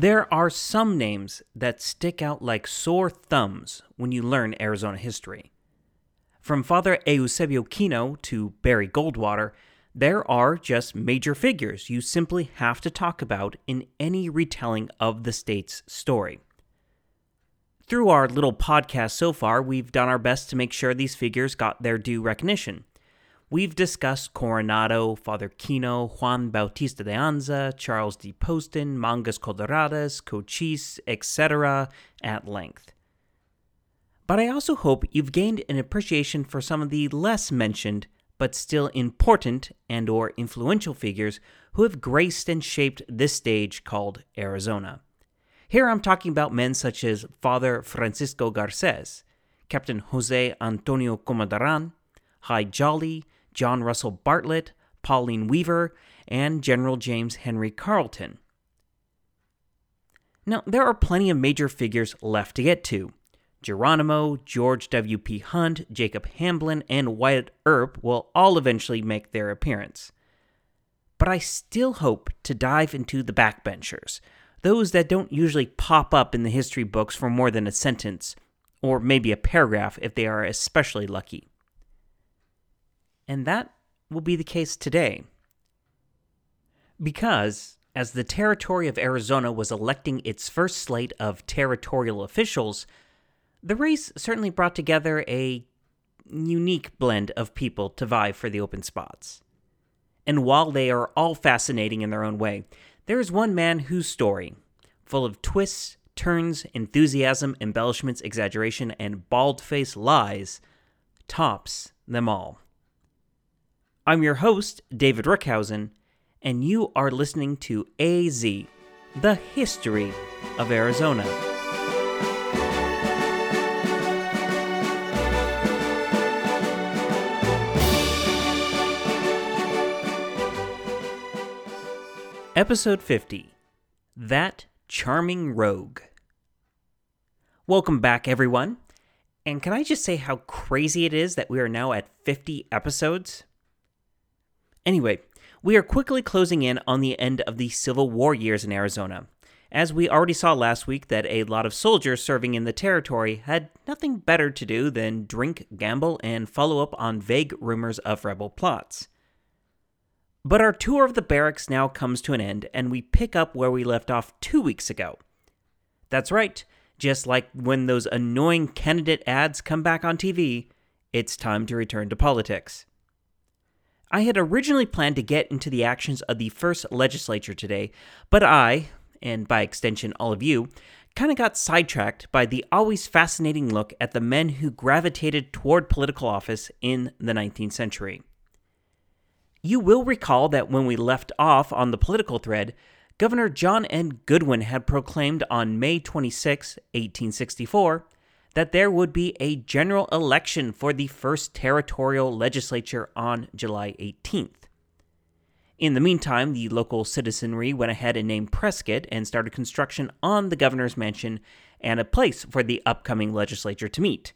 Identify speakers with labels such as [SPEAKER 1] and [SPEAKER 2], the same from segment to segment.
[SPEAKER 1] There are some names that stick out like sore thumbs when you learn Arizona history. From Father Eusebio Kino to Barry Goldwater, there are just major figures you simply have to talk about in any retelling of the state's story. Through our little podcast so far, we've done our best to make sure these figures got their due recognition. We've discussed Coronado, Father Kino, Juan Bautista de Anza, Charles D. Poston, Mangas Coloradas, Cochise, etc. at length. But I also hope you've gained an appreciation for some of the less mentioned but still important and or influential figures who have graced and shaped this stage called Arizona. Here I'm talking about men such as Father Francisco Garces, Captain Jose Antonio Comaduran, Hi Jolly, John Russell Bartlett, Pauline Weaver, and General James Henry Carleton. Now, there are plenty of major figures left to get to. Geronimo, George W.P. Hunt, Jacob Hamblin, and Wyatt Earp will all eventually make their appearance. But I still hope to dive into the backbenchers, those that don't usually pop up in the history books for more than a sentence, or maybe a paragraph if they are especially lucky. And that will be the case today. Because, as the territory of Arizona was electing its first slate of territorial officials, the race certainly brought together a unique blend of people to vie for the open spots. And while they are all fascinating in their own way, there is one man whose story, full of twists, turns, enthusiasm, embellishments, exaggeration, and bald faced lies, tops them all. I'm your host, David Rickhausen, and you are listening to AZ, the history of Arizona. Episode 50 That Charming Rogue. Welcome back, everyone. And can I just say how crazy it is that we are now at 50 episodes? Anyway, we are quickly closing in on the end of the Civil War years in Arizona, as we already saw last week that a lot of soldiers serving in the territory had nothing better to do than drink, gamble, and follow up on vague rumors of rebel plots. But our tour of the barracks now comes to an end, and we pick up where we left off two weeks ago. That's right, just like when those annoying candidate ads come back on TV, it's time to return to politics. I had originally planned to get into the actions of the first legislature today, but I, and by extension all of you, kind of got sidetracked by the always fascinating look at the men who gravitated toward political office in the 19th century. You will recall that when we left off on the political thread, Governor John N. Goodwin had proclaimed on May 26, 1864, that there would be a general election for the first territorial legislature on July 18th. In the meantime, the local citizenry went ahead and named Prescott and started construction on the governor's mansion and a place for the upcoming legislature to meet.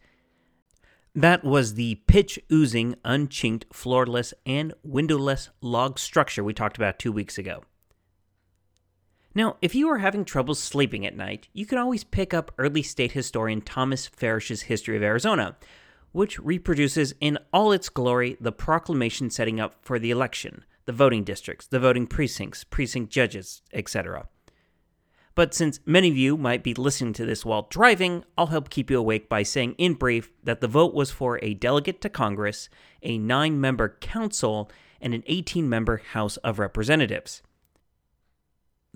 [SPEAKER 1] That was the pitch oozing, unchinked, floorless, and windowless log structure we talked about two weeks ago. Now, if you are having trouble sleeping at night, you can always pick up early state historian Thomas Farish's History of Arizona, which reproduces in all its glory the proclamation setting up for the election, the voting districts, the voting precincts, precinct judges, etc. But since many of you might be listening to this while driving, I'll help keep you awake by saying in brief that the vote was for a delegate to Congress, a nine member council, and an 18 member House of Representatives.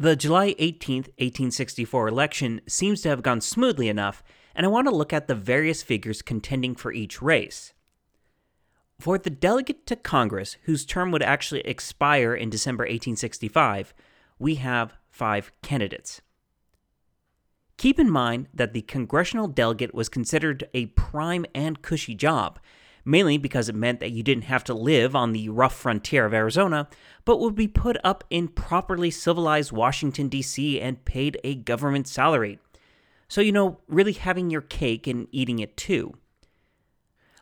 [SPEAKER 1] The July 18, 1864 election seems to have gone smoothly enough, and I want to look at the various figures contending for each race. For the delegate to Congress, whose term would actually expire in December 1865, we have five candidates. Keep in mind that the congressional delegate was considered a prime and cushy job, mainly because it meant that you didn't have to live on the rough frontier of Arizona, but would be put up in properly civilized Washington, D.C., and paid a government salary. So, you know, really having your cake and eating it too.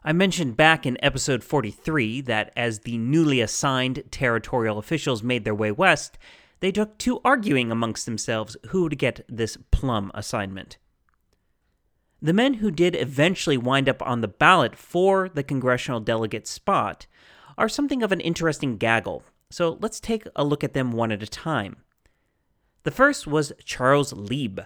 [SPEAKER 1] I mentioned back in episode 43 that as the newly assigned territorial officials made their way west, they took to arguing amongst themselves who would get this plum assignment. The men who did eventually wind up on the ballot for the congressional delegate spot are something of an interesting gaggle, so let's take a look at them one at a time. The first was Charles Leib.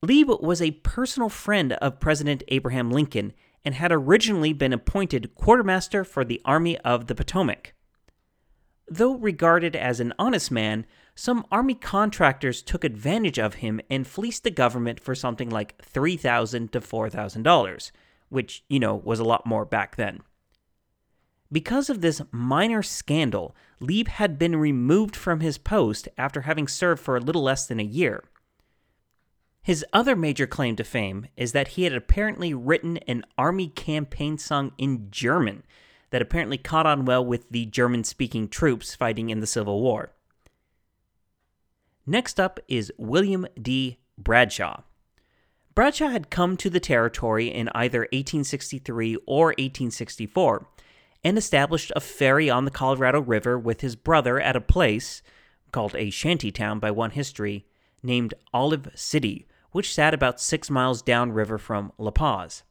[SPEAKER 1] Leib was a personal friend of President Abraham Lincoln and had originally been appointed quartermaster for the Army of the Potomac. Though regarded as an honest man, some army contractors took advantage of him and fleeced the government for something like $3,000 to $4,000, which, you know, was a lot more back then. Because of this minor scandal, Leib had been removed from his post after having served for a little less than a year. His other major claim to fame is that he had apparently written an army campaign song in German that apparently caught on well with the German speaking troops fighting in the Civil War. Next up is William D. Bradshaw. Bradshaw had come to the territory in either 1863 or 1864 and established a ferry on the Colorado River with his brother at a place called a shantytown by one history named Olive City, which sat about six miles downriver from La Paz.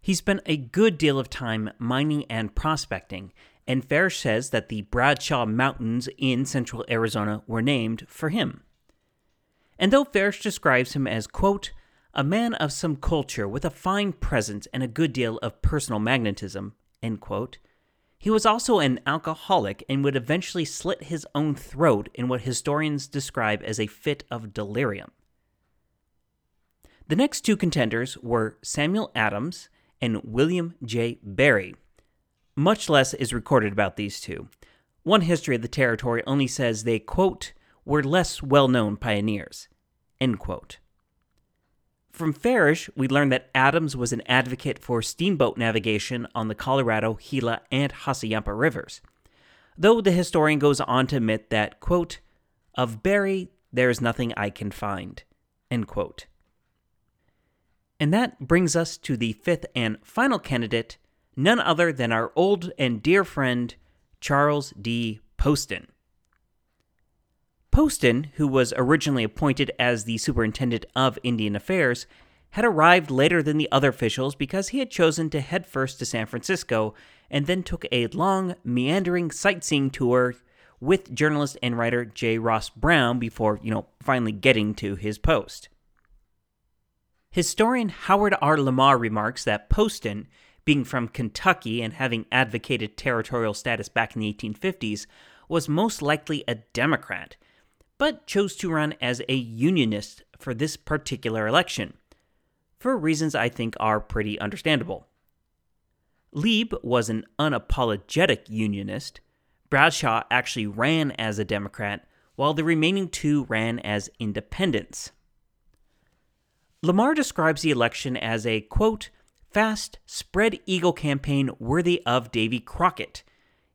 [SPEAKER 1] He spent a good deal of time mining and prospecting, and Farish says that the Bradshaw Mountains in central Arizona were named for him. And though Farish describes him as, quote, a man of some culture with a fine presence and a good deal of personal magnetism, end quote, he was also an alcoholic and would eventually slit his own throat in what historians describe as a fit of delirium. The next two contenders were Samuel Adams and William J. Barry, much less is recorded about these two. One history of the territory only says they, quote, were less well known pioneers, end quote. From Farish, we learn that Adams was an advocate for steamboat navigation on the Colorado, Gila, and Hassayampa rivers, though the historian goes on to admit that, quote, of Barry, there is nothing I can find, end quote. And that brings us to the fifth and final candidate, none other than our old and dear friend, Charles D. Poston. Poston, who was originally appointed as the superintendent of Indian Affairs, had arrived later than the other officials because he had chosen to head first to San Francisco and then took a long, meandering sightseeing tour with journalist and writer J. Ross Browne before, you know, finally getting to his post. Historian Howard R. Lamar remarks that Poston, being from Kentucky and having advocated territorial status back in the 1850s, was most likely a Democrat, but chose to run as a Unionist for this particular election, for reasons I think are pretty understandable. Leib was an unapologetic Unionist. Bradshaw actually ran as a Democrat, while the remaining two ran as independents. Lamar describes the election as a, quote, fast, spread eagle campaign worthy of Davy Crockett,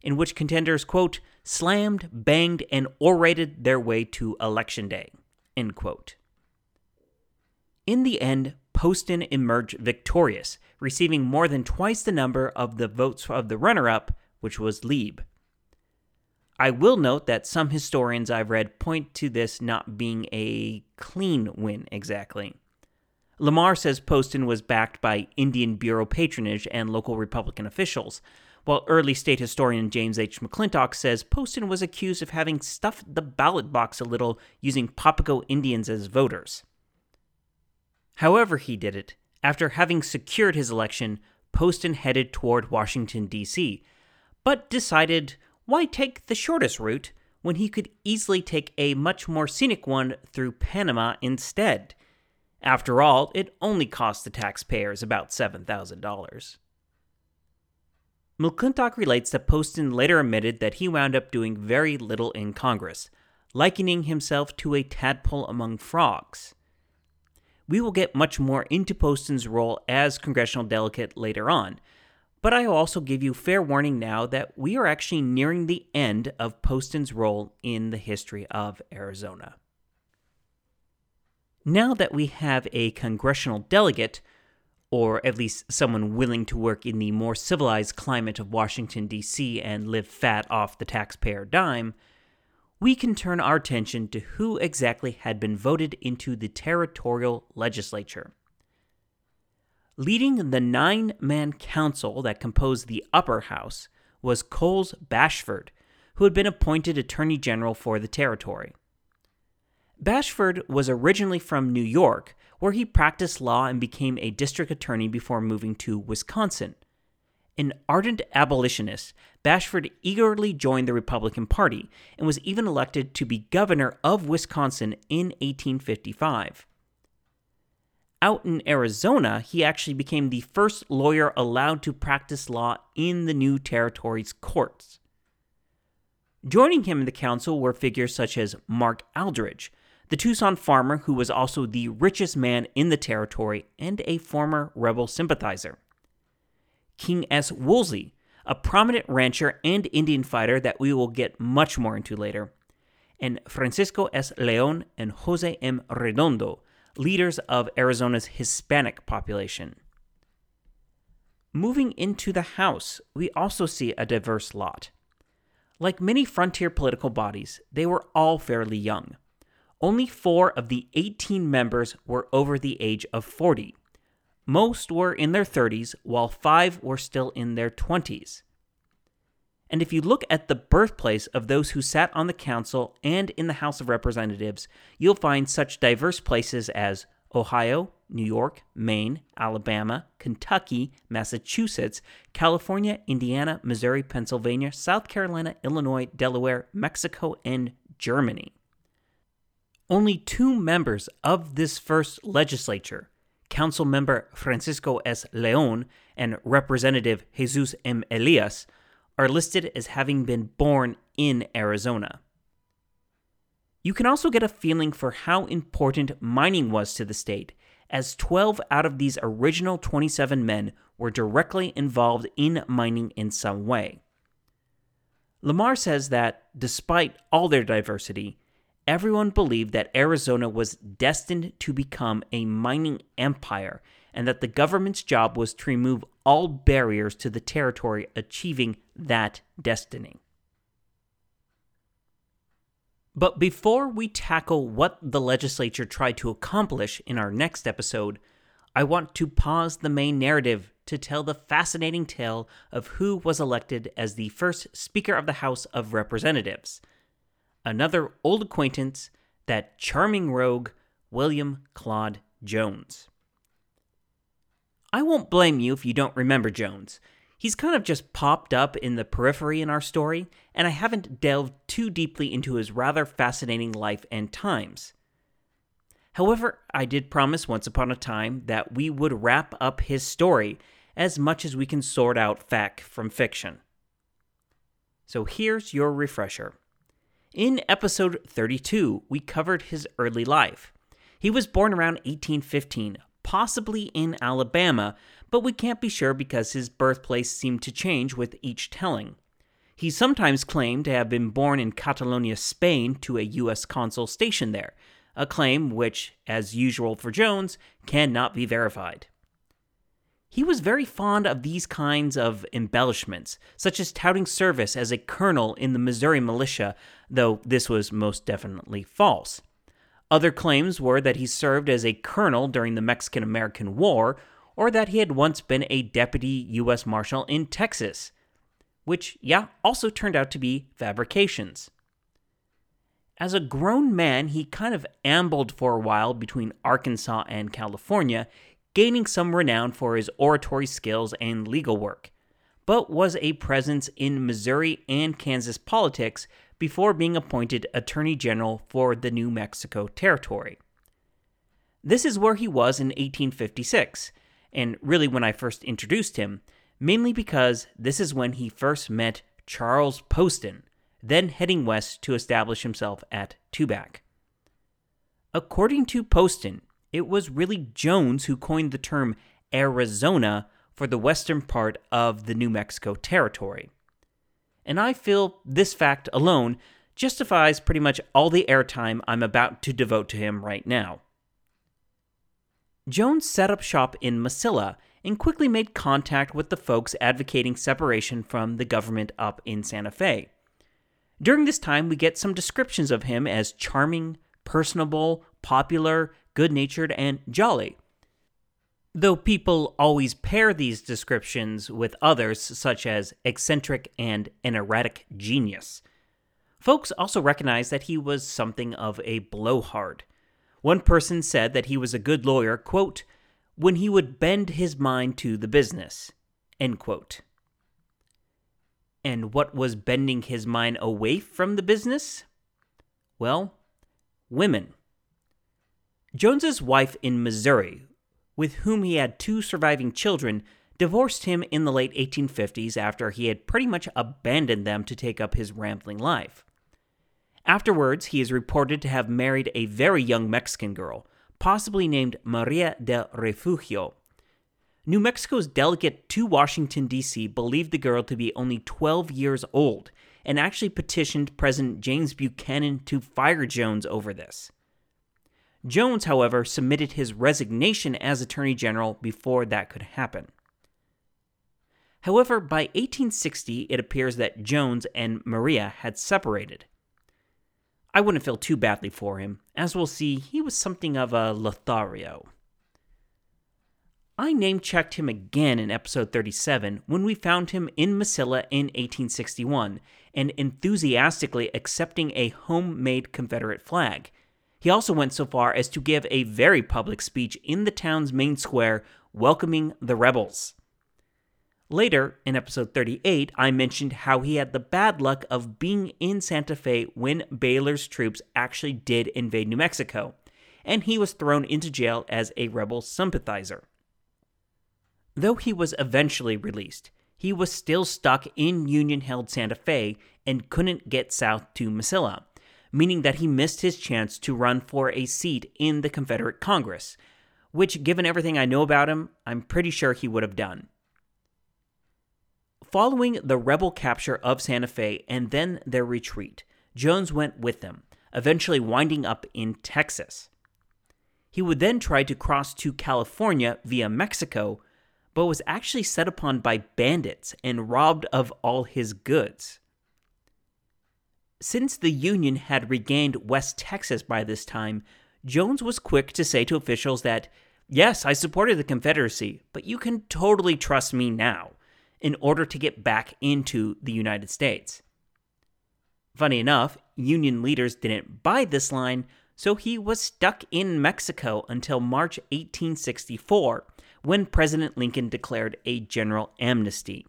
[SPEAKER 1] in which contenders, quote, slammed, banged, and orated their way to Election Day, end quote. In the end, Poston emerged victorious, receiving more than twice the number of the votes of the runner up, which was Leib. I will note that some historians I've read point to this not being a clean win exactly. Lamar says Poston was backed by Indian Bureau patronage and local Republican officials, while early state historian James H. McClintock says Poston was accused of having stuffed the ballot box a little using Papago Indians as voters. However, he did it, after having secured his election, Poston headed toward Washington, D.C., but decided why take the shortest route when he could easily take a much more scenic one through Panama instead? After all, it only cost the taxpayers about $7,000. McClintock relates that Poston later admitted that he wound up doing very little in Congress, likening himself to a tadpole among frogs. We will get much more into Poston's role as congressional delegate later on, but I will also give you fair warning now that we are actually nearing the end of Poston's role in the history of Arizona. Now that we have a congressional delegate, or at least someone willing to work in the more civilized climate of Washington, D.C., and live fat off the taxpayer dime, we can turn our attention to who exactly had been voted into the territorial legislature. Leading the nine man council that composed the upper house was Coles Bashford, who had been appointed Attorney General for the territory. Bashford was originally from New York, where he practiced law and became a district attorney before moving to Wisconsin. An ardent abolitionist, Bashford eagerly joined the Republican Party and was even elected to be governor of Wisconsin in 1855. Out in Arizona, he actually became the first lawyer allowed to practice law in the new territory's courts. Joining him in the council were figures such as Mark Aldrich, the Tucson farmer who was also the richest man in the territory and a former rebel sympathizer. King S. Woolsey, a prominent rancher and Indian fighter that we will get much more into later, and Francisco S. Leon and Jose M. Redondo, leaders of Arizona's Hispanic population. Moving into the House, we also see a diverse lot. Like many frontier political bodies, they were all fairly young. Only four of the 18 members were over the age of 40. Most were in their 30s, while five were still in their 20s. And if you look at the birthplace of those who sat on the council and in the House of Representatives, you'll find such diverse places as Ohio, New York, Maine, Alabama, Kentucky, Massachusetts, California, Indiana, Missouri, Pennsylvania, South Carolina, Illinois, Delaware, Mexico, and Germany. Only two members of this first legislature, Council Member Francisco S. Leon and Representative Jesus M. Elias, are listed as having been born in Arizona. You can also get a feeling for how important mining was to the state, as 12 out of these original 27 men were directly involved in mining in some way. Lamar says that, despite all their diversity, everyone believed that Arizona was destined to become a mining empire and that the government's job was to remove all barriers to the territory achieving that destiny. But before we tackle what the legislature tried to accomplish in our next episode, I want to pause the main narrative to tell the fascinating tale of who was elected as the first Speaker of the House of Representatives. Another old acquaintance, that charming rogue, William Claude Jones. I won't blame you if you don't remember Jones. He's kind of just popped up in the periphery in our story, and I haven't delved too deeply into his rather fascinating life and times. However, I did promise once upon a time that we would wrap up his story as much as we can sort out fact from fiction. So here's your refresher. In episode 32, we covered his early life. He was born around 1815, possibly in Alabama, but we can't be sure because his birthplace seemed to change with each telling. He sometimes claimed to have been born in Catalonia, Spain, to a U.S. consul stationed there, a claim which, as usual for Jones, cannot be verified. He was very fond of these kinds of embellishments, such as touting service as a colonel in the Missouri militia, though this was most definitely false. Other claims were that he served as a colonel during the Mexican American War, or that he had once been a deputy U.S. Marshal in Texas, which, yeah, also turned out to be fabrications. As a grown man, he kind of ambled for a while between Arkansas and California, gaining some renown for his oratory skills and legal work, but was a presence in Missouri and Kansas politics before being appointed Attorney General for the New Mexico Territory. This is where he was in 1856, and really when I first introduced him, mainly because this is when he first met Charles Poston, then heading west to establish himself at Tubac. According to Poston, it was really Jones who coined the term Arizona for the western part of the New Mexico Territory and I feel this fact alone justifies pretty much all the airtime I'm about to devote to him right now. Jones set up shop in Mesilla and quickly made contact with the folks advocating separation from the government up in Santa Fe. During this time, we get some descriptions of him as charming, personable, popular, good natured, and jolly. Though people always pair these descriptions with others, such as eccentric and an erratic genius. Folks also recognized that he was something of a blowhard. One person said that he was a good lawyer, quote, when he would bend his mind to the business, end quote. And what was bending his mind away from the business? Well, women. Jones's wife in Missouri, with whom he had two surviving children, divorced him in the late 1850s after he had pretty much abandoned them to take up his rambling life. Afterwards, he is reported to have married a very young Mexican girl, possibly named Maria del Refugio. New Mexico's delegate to Washington, D.C., believed the girl to be only 12 years old and actually petitioned President James Buchanan to fire Jones over this. Jones, however, submitted his resignation as Attorney General before that could happen. However, by 1860, it appears that Jones and Maria had separated. I wouldn't feel too badly for him. As we'll see, he was something of a Lothario. I name checked him again in episode 37 when we found him in Mesilla in 1861 and enthusiastically accepting a homemade Confederate flag. He also went so far as to give a very public speech in the town's main square welcoming the rebels. Later, in episode 38, I mentioned how he had the bad luck of being in Santa Fe when Baylor's troops actually did invade New Mexico, and he was thrown into jail as a rebel sympathizer. Though he was eventually released, he was still stuck in Union held Santa Fe and couldn't get south to Mesilla, meaning that he missed his chance to run for a seat in the Confederate Congress, which, given everything I know about him, I'm pretty sure he would have done. Following the rebel capture of Santa Fe and then their retreat, Jones went with them, eventually winding up in Texas. He would then try to cross to California via Mexico, but was actually set upon by bandits and robbed of all his goods. Since the Union had regained West Texas by this time, Jones was quick to say to officials that, yes, I supported the Confederacy, but you can totally trust me now in order to get back into the United States. Funny enough, Union leaders didn't buy this line, so he was stuck in Mexico until March 1864, when President Lincoln declared a general amnesty.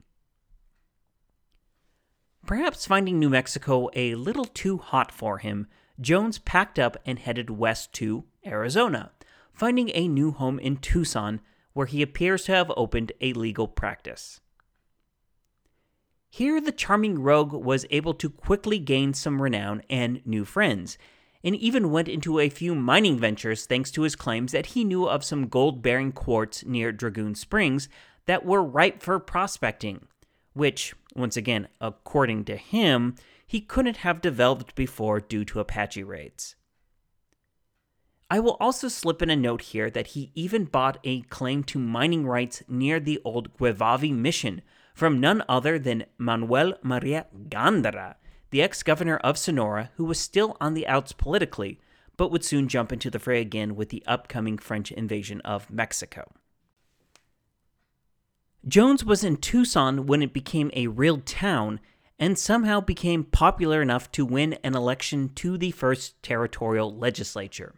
[SPEAKER 1] Perhaps finding New Mexico a little too hot for him, Jones packed up and headed west to Arizona, finding a new home in Tucson, where he appears to have opened a legal practice. Here, the charming rogue was able to quickly gain some renown and new friends, and even went into a few mining ventures thanks to his claims that he knew of some gold bearing quartz near Dragoon Springs that were ripe for prospecting, which, once again, according to him, he couldn't have developed before due to Apache raids. I will also slip in a note here that he even bought a claim to mining rights near the old Guevavi mission from none other than Manuel Maria Gandara, the ex governor of Sonora, who was still on the outs politically, but would soon jump into the fray again with the upcoming French invasion of Mexico. Jones was in Tucson when it became a real town and somehow became popular enough to win an election to the first territorial legislature.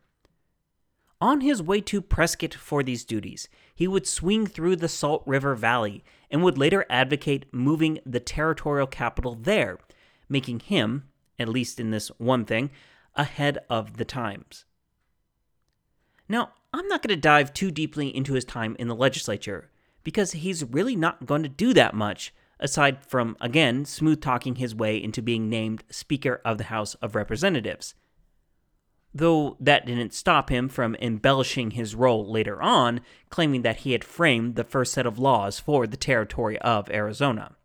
[SPEAKER 1] On his way to Prescott for these duties, he would swing through the Salt River Valley and would later advocate moving the territorial capital there, making him, at least in this one thing, ahead of the times. Now, I'm not going to dive too deeply into his time in the legislature because he's really not going to do that much aside from, again, smooth talking his way into being named Speaker of the House of Representatives though that didn't stop him from embellishing his role later on, claiming that he had framed the first set of laws for the territory of Arizona.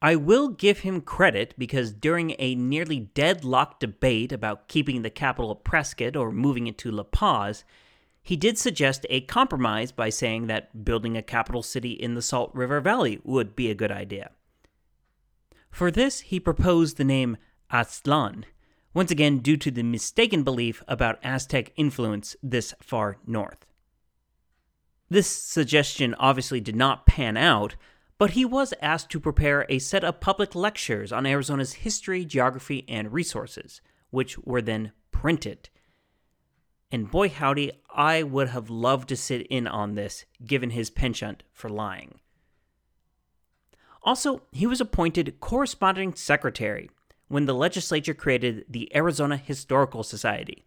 [SPEAKER 1] I will give him credit because during a nearly deadlocked debate about keeping the capital at Prescott or moving it to La Paz, he did suggest a compromise by saying that building a capital city in the Salt River Valley would be a good idea. For this, he proposed the name Aztlan, once again due to the mistaken belief about Aztec influence this far north. This suggestion obviously did not pan out, but he was asked to prepare a set of public lectures on Arizona's history, geography, and resources, which were then printed. And boy howdy, I would have loved to sit in on this given his penchant for lying. Also, he was appointed corresponding secretary when the legislature created the Arizona Historical Society.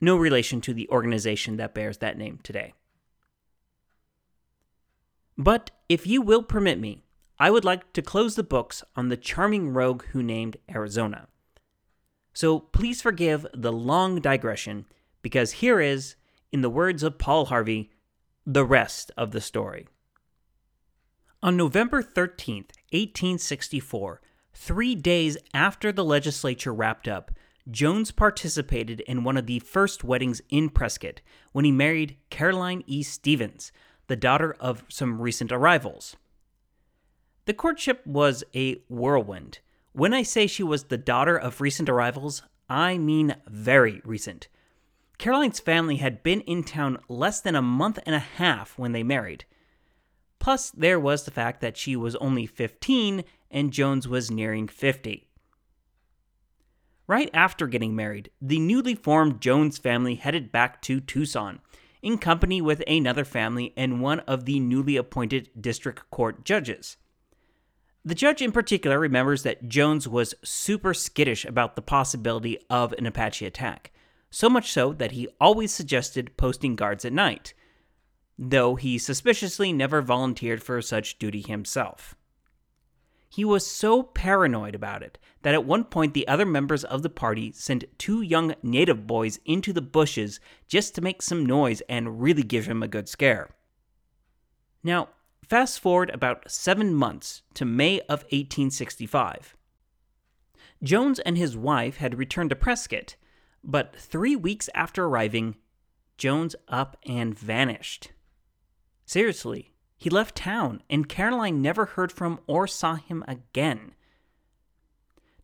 [SPEAKER 1] No relation to the organization that bears that name today. But if you will permit me, I would like to close the books on the charming rogue who named Arizona. So please forgive the long digression, because here is, in the words of Paul Harvey, the rest of the story. On November 13th, 1864, three days after the legislature wrapped up, Jones participated in one of the first weddings in Prescott when he married Caroline E. Stevens, the daughter of some recent arrivals. The courtship was a whirlwind. When I say she was the daughter of recent arrivals, I mean very recent. Caroline's family had been in town less than a month and a half when they married. Plus, there was the fact that she was only 15 and Jones was nearing 50. Right after getting married, the newly formed Jones family headed back to Tucson, in company with another family and one of the newly appointed district court judges. The judge in particular remembers that Jones was super skittish about the possibility of an Apache attack, so much so that he always suggested posting guards at night though he suspiciously never volunteered for such duty himself. He was so paranoid about it that at one point the other members of the party sent two young native boys into the bushes just to make some noise and really give him a good scare. Now, fast forward about seven months to May of 1865. Jones and his wife had returned to Prescott, but three weeks after arriving, Jones up and vanished. Seriously, he left town, and Caroline never heard from or saw him again.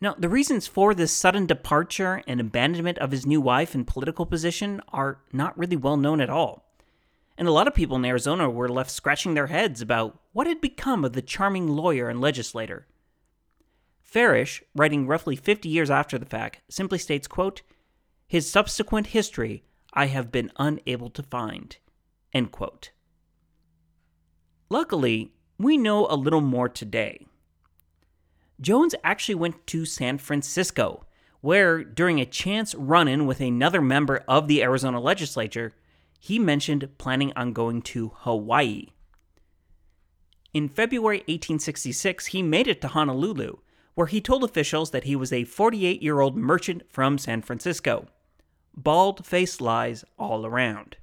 [SPEAKER 1] Now, the reasons for this sudden departure and abandonment of his new wife and political position are not really well known at all. And a lot of people in Arizona were left scratching their heads about what had become of the charming lawyer and legislator. Farish, writing roughly 50 years after the fact, simply states, quote, His subsequent history I have been unable to find. Luckily, we know a little more today. Jones actually went to San Francisco, where, during a chance run in with another member of the Arizona legislature, he mentioned planning on going to Hawaii. In February 1866, he made it to Honolulu, where he told officials that he was a 48 year old merchant from San Francisco. Bald faced lies all around.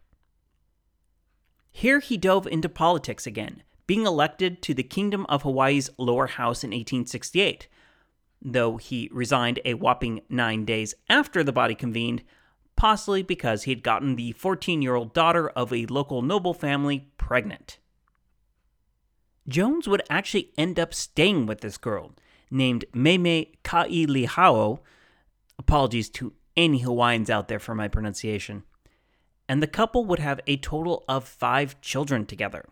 [SPEAKER 1] Here he dove into politics again, being elected to the Kingdom of Hawaii's lower house in 1868, though he resigned a whopping nine days after the body convened, possibly because he had gotten the 14 year old daughter of a local noble family pregnant. Jones would actually end up staying with this girl, named Meme Kailihao. Apologies to any Hawaiians out there for my pronunciation and the couple would have a total of five children together.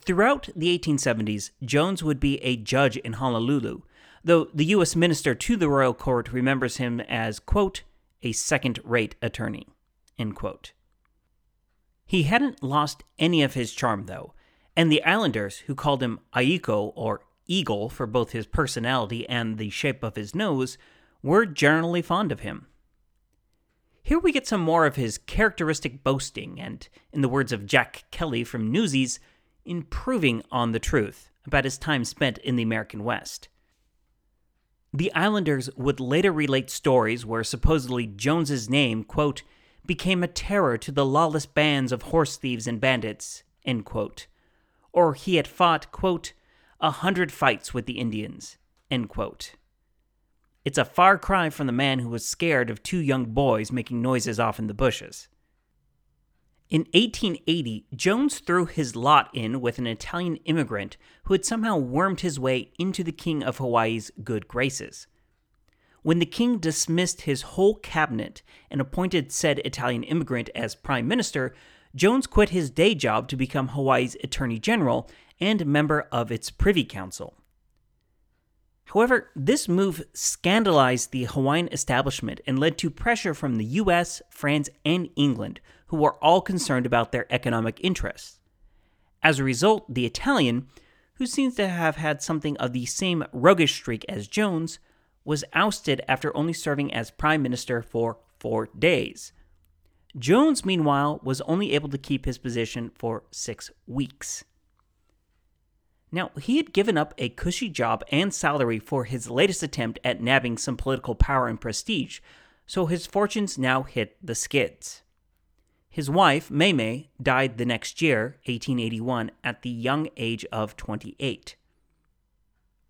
[SPEAKER 1] Throughout the 1870s, Jones would be a judge in Honolulu, though the U.S. minister to the royal court remembers him as, quote, a second rate attorney, end quote. He hadn't lost any of his charm, though, and the islanders, who called him Aiko or Eagle for both his personality and the shape of his nose, were generally fond of him. Here we get some more of his characteristic boasting and, in the words of Jack Kelly from Newsies, improving on the truth about his time spent in the American West. The Islanders would later relate stories where supposedly Jones's name, quote, became a terror to the lawless bands of horse thieves and bandits, end quote. Or he had fought, quote, a hundred fights with the Indians, end quote. It's a far cry from the man who was scared of two young boys making noises off in the bushes. In 1880, Jones threw his lot in with an Italian immigrant who had somehow wormed his way into the King of Hawaii's good graces. When the king dismissed his whole cabinet and appointed said Italian immigrant as prime minister, Jones quit his day job to become Hawaii's attorney general and member of its privy council. However, this move scandalized the Hawaiian establishment and led to pressure from the US, France, and England, who were all concerned about their economic interests. As a result, the Italian, who seems to have had something of the same roguish streak as Jones, was ousted after only serving as prime minister for four days. Jones, meanwhile, was only able to keep his position for six weeks. Now, he had given up a cushy job and salary for his latest attempt at nabbing some political power and prestige, so his fortunes now hit the skids. His wife, Maymay, died the next year, 1881, at the young age of 28.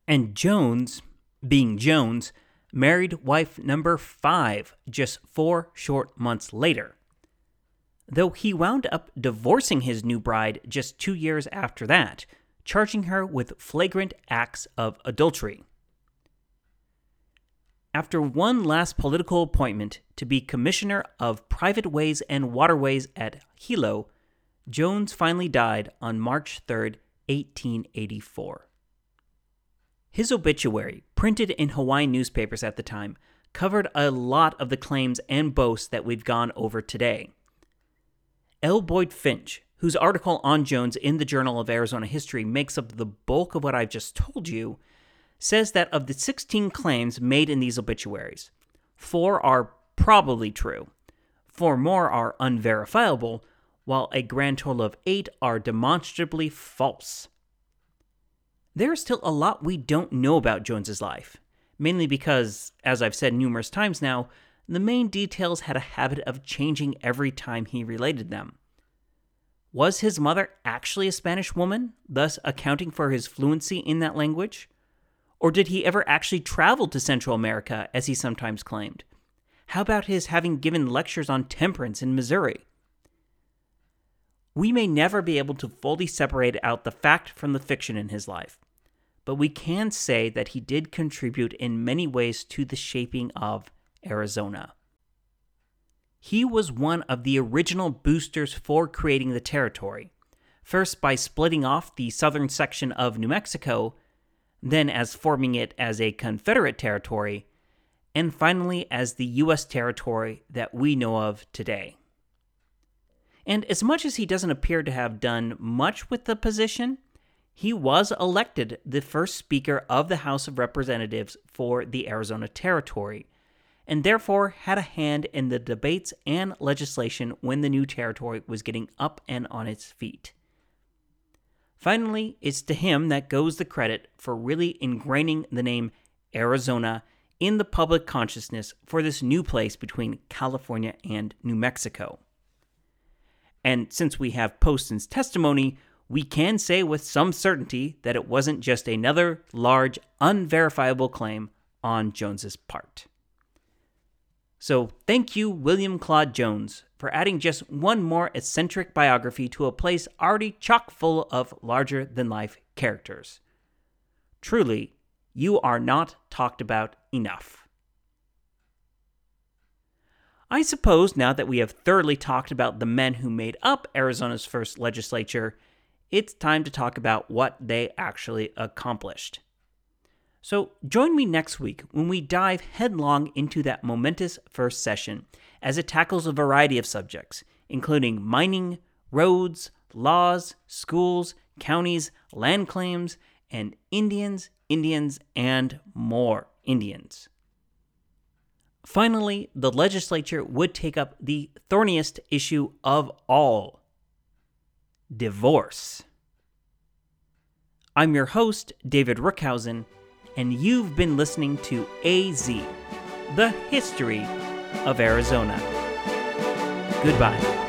[SPEAKER 1] And Jones, being Jones, married wife number five just four short months later. Though he wound up divorcing his new bride just two years after that, charging her with flagrant acts of adultery. After one last political appointment to be Commissioner of Private Ways and Waterways at Hilo, Jones finally died on March 3, 1884. His obituary, printed in Hawaiian newspapers at the time, covered a lot of the claims and boasts that we've gone over today. L. Boyd Finch, whose article on Jones in the Journal of Arizona History makes up the bulk of what I've just told you, says that of the 16 claims made in these obituaries, four are probably true, four more are unverifiable, while a grand total of eight are demonstrably false. There is still a lot we don't know about Jones's life, mainly because, as I've said numerous times now, the main details had a habit of changing every time he related them. Was his mother actually a Spanish woman, thus accounting for his fluency in that language? Or did he ever actually travel to Central America, as he sometimes claimed? How about his having given lectures on temperance in Missouri? We may never be able to fully separate out the fact from the fiction in his life, but we can say that he did contribute in many ways to the shaping of Arizona. He was one of the original boosters for creating the territory, first by splitting off the southern section of New Mexico, then as forming it as a Confederate territory, and finally as the U.S. territory that we know of today. And as much as he doesn't appear to have done much with the position, he was elected the first Speaker of the House of Representatives for the Arizona Territory and therefore had a hand in the debates and legislation when the new territory was getting up and on its feet. Finally, it's to him that goes the credit for really ingraining the name Arizona in the public consciousness for this new place between California and New Mexico. And since we have Poston's testimony, we can say with some certainty that it wasn't just another large, unverifiable claim on Jones's part. So, thank you, William Claude Jones, for adding just one more eccentric biography to a place already chock full of larger than life characters. Truly, you are not talked about enough. I suppose now that we have thoroughly talked about the men who made up Arizona's first legislature, it's time to talk about what they actually accomplished. So join me next week when we dive headlong into that momentous first session as it tackles a variety of subjects, including mining, roads, laws, schools, counties, land claims, and Indians, Indians, and more Indians. Finally, the legislature would take up the thorniest issue of all divorce. I'm your host, David Rookhausen and you've been listening to AZ, the history of Arizona. Goodbye.